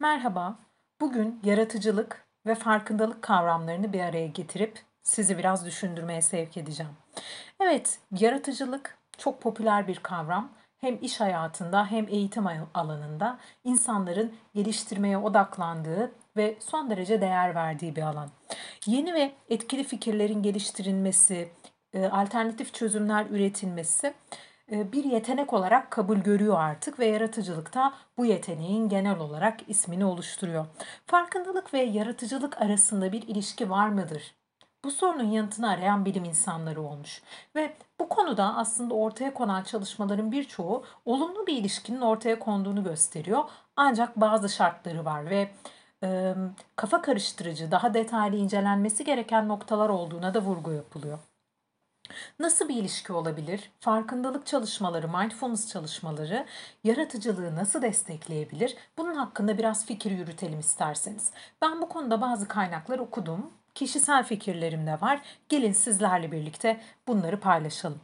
Merhaba. Bugün yaratıcılık ve farkındalık kavramlarını bir araya getirip sizi biraz düşündürmeye sevk edeceğim. Evet, yaratıcılık çok popüler bir kavram. Hem iş hayatında hem eğitim alanında insanların geliştirmeye odaklandığı ve son derece değer verdiği bir alan. Yeni ve etkili fikirlerin geliştirilmesi, e, alternatif çözümler üretilmesi bir yetenek olarak kabul görüyor artık ve yaratıcılıkta bu yeteneğin genel olarak ismini oluşturuyor. Farkındalık ve yaratıcılık arasında bir ilişki var mıdır? Bu sorunun yanıtını arayan bilim insanları olmuş ve bu konuda aslında ortaya konan çalışmaların birçoğu olumlu bir ilişkinin ortaya konduğunu gösteriyor. Ancak bazı şartları var ve e, kafa karıştırıcı, daha detaylı incelenmesi gereken noktalar olduğuna da vurgu yapılıyor. Nasıl bir ilişki olabilir? Farkındalık çalışmaları, mindfulness çalışmaları yaratıcılığı nasıl destekleyebilir? Bunun hakkında biraz fikir yürütelim isterseniz. Ben bu konuda bazı kaynaklar okudum. Kişisel fikirlerim de var. Gelin sizlerle birlikte bunları paylaşalım.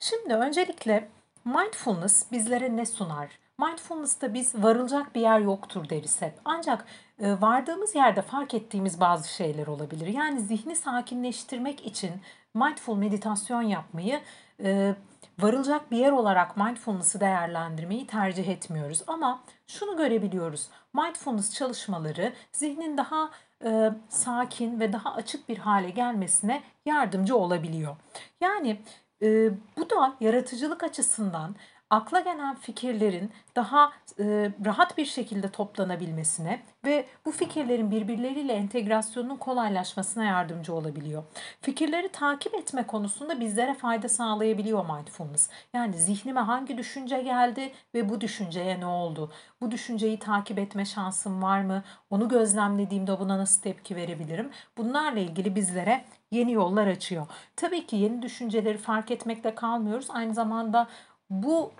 Şimdi öncelikle mindfulness bizlere ne sunar? Mindfulness'ta biz varılacak bir yer yoktur deriz hep. Ancak e, vardığımız yerde fark ettiğimiz bazı şeyler olabilir. Yani zihni sakinleştirmek için mindful meditasyon yapmayı e, varılacak bir yer olarak mindfulness'ı değerlendirmeyi tercih etmiyoruz. Ama şunu görebiliyoruz. Mindfulness çalışmaları zihnin daha e, sakin ve daha açık bir hale gelmesine yardımcı olabiliyor. Yani e, bu da yaratıcılık açısından akla gelen fikirlerin daha e, rahat bir şekilde toplanabilmesine ve bu fikirlerin birbirleriyle entegrasyonun kolaylaşmasına yardımcı olabiliyor. Fikirleri takip etme konusunda bizlere fayda sağlayabiliyor mindfulness. Yani zihnime hangi düşünce geldi ve bu düşünceye ne oldu? Bu düşünceyi takip etme şansım var mı? Onu gözlemlediğimde buna nasıl tepki verebilirim? Bunlarla ilgili bizlere yeni yollar açıyor. Tabii ki yeni düşünceleri fark etmekte kalmıyoruz. Aynı zamanda bu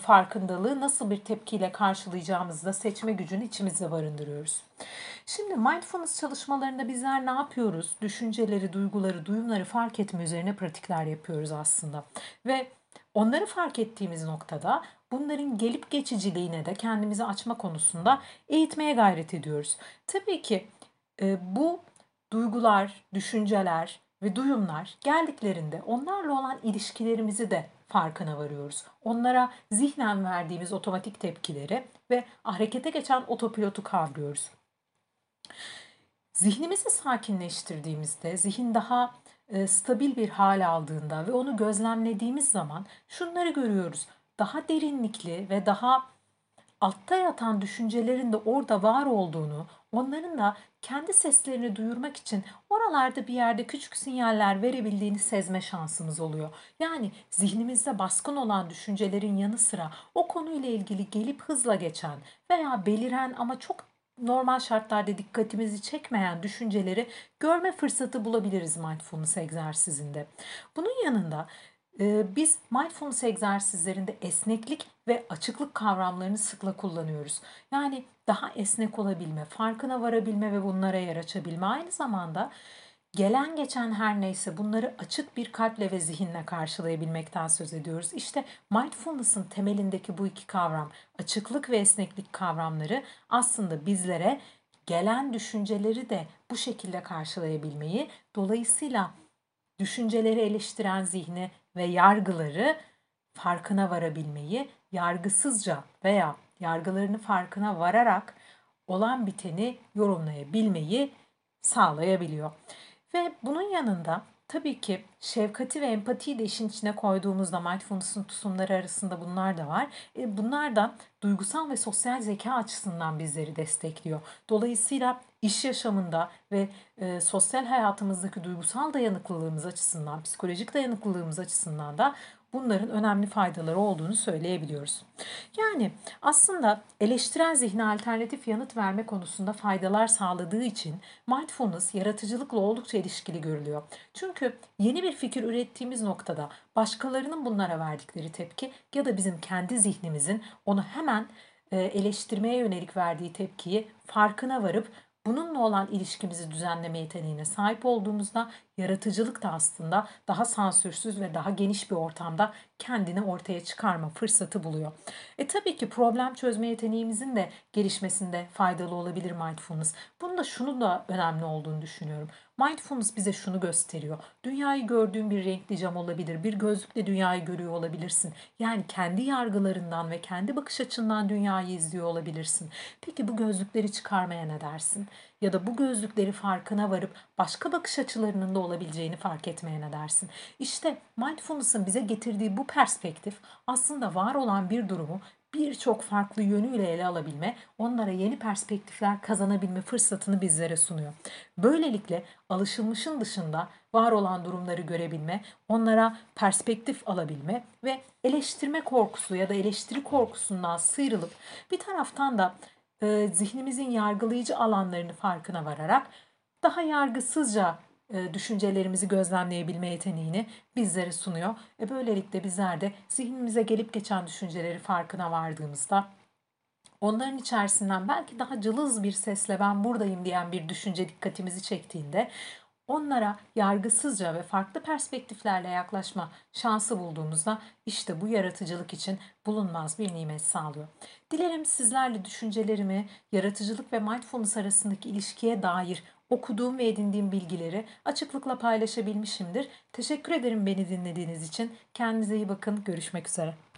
farkındalığı nasıl bir tepkiyle karşılayacağımızı da seçme gücünü içimizde barındırıyoruz. Şimdi mindfulness çalışmalarında bizler ne yapıyoruz? Düşünceleri, duyguları, duyumları fark etme üzerine pratikler yapıyoruz aslında. Ve onları fark ettiğimiz noktada bunların gelip geçiciliğine de kendimizi açma konusunda eğitmeye gayret ediyoruz. Tabii ki e, bu duygular, düşünceler ve duyumlar geldiklerinde onlarla olan ilişkilerimizi de farkına varıyoruz. Onlara zihnen verdiğimiz otomatik tepkileri ve harekete geçen otopilotu kavruyoruz. Zihnimizi sakinleştirdiğimizde, zihin daha e, stabil bir hal aldığında ve onu gözlemlediğimiz zaman şunları görüyoruz. Daha derinlikli ve daha altta yatan düşüncelerin de orada var olduğunu, onların da kendi seslerini duyurmak için oralarda bir yerde küçük sinyaller verebildiğini sezme şansımız oluyor. Yani zihnimizde baskın olan düşüncelerin yanı sıra o konuyla ilgili gelip hızla geçen veya beliren ama çok normal şartlarda dikkatimizi çekmeyen düşünceleri görme fırsatı bulabiliriz mindfulness egzersizinde. Bunun yanında biz mindfulness egzersizlerinde esneklik ve açıklık kavramlarını sıkla kullanıyoruz. Yani daha esnek olabilme, farkına varabilme ve bunlara yer açabilme. Aynı zamanda gelen geçen her neyse bunları açık bir kalple ve zihinle karşılayabilmekten söz ediyoruz. İşte mindfulness'ın temelindeki bu iki kavram, açıklık ve esneklik kavramları aslında bizlere gelen düşünceleri de bu şekilde karşılayabilmeyi, dolayısıyla düşünceleri eleştiren zihni ve yargıları farkına varabilmeyi, yargısızca veya yargılarını farkına vararak olan biteni yorumlayabilmeyi sağlayabiliyor. Ve bunun yanında tabii ki şefkati ve empatiyi de işin içine koyduğumuzda mindfulness'ın tutumları arasında bunlar da var. E, bunlar da duygusal ve sosyal zeka açısından bizleri destekliyor. Dolayısıyla iş yaşamında ve e, sosyal hayatımızdaki duygusal dayanıklılığımız açısından, psikolojik dayanıklılığımız açısından da bunların önemli faydaları olduğunu söyleyebiliyoruz. Yani aslında eleştirel zihne alternatif yanıt verme konusunda faydalar sağladığı için mindfulness yaratıcılıkla oldukça ilişkili görülüyor. Çünkü yeni bir fikir ürettiğimiz noktada başkalarının bunlara verdikleri tepki ya da bizim kendi zihnimizin onu hemen e, eleştirmeye yönelik verdiği tepkiyi farkına varıp bununla olan ilişkimizi düzenleme yeteneğine sahip olduğumuzda yaratıcılık da aslında daha sansürsüz ve daha geniş bir ortamda kendini ortaya çıkarma fırsatı buluyor. E tabii ki problem çözme yeteneğimizin de gelişmesinde faydalı olabilir mindfulness. Bunda şunu da önemli olduğunu düşünüyorum. Mindfulness bize şunu gösteriyor. Dünyayı gördüğün bir renkli cam olabilir. Bir gözlükle dünyayı görüyor olabilirsin. Yani kendi yargılarından ve kendi bakış açından dünyayı izliyor olabilirsin. Peki bu gözlükleri çıkarmaya ne dersin? Ya da bu gözlükleri farkına varıp başka bakış açılarının da olabileceğini fark etmeye ne dersin? İşte mindfulness'ın bize getirdiği bu perspektif aslında var olan bir durumu birçok farklı yönüyle ele alabilme, onlara yeni perspektifler kazanabilme fırsatını bizlere sunuyor. Böylelikle alışılmışın dışında var olan durumları görebilme, onlara perspektif alabilme ve eleştirme korkusu ya da eleştiri korkusundan sıyrılıp bir taraftan da e, zihnimizin yargılayıcı alanlarını farkına vararak daha yargısızca e, düşüncelerimizi gözlemleyebilme yeteneğini bizlere sunuyor. E böylelikle bizler de zihnimize gelip geçen düşünceleri farkına vardığımızda onların içerisinden belki daha cılız bir sesle ben buradayım diyen bir düşünce dikkatimizi çektiğinde onlara yargısızca ve farklı perspektiflerle yaklaşma şansı bulduğumuzda işte bu yaratıcılık için bulunmaz bir nimet sağlıyor. Dilerim sizlerle düşüncelerimi yaratıcılık ve mindfulness arasındaki ilişkiye dair okuduğum ve edindiğim bilgileri açıklıkla paylaşabilmişimdir. Teşekkür ederim beni dinlediğiniz için. Kendinize iyi bakın. Görüşmek üzere.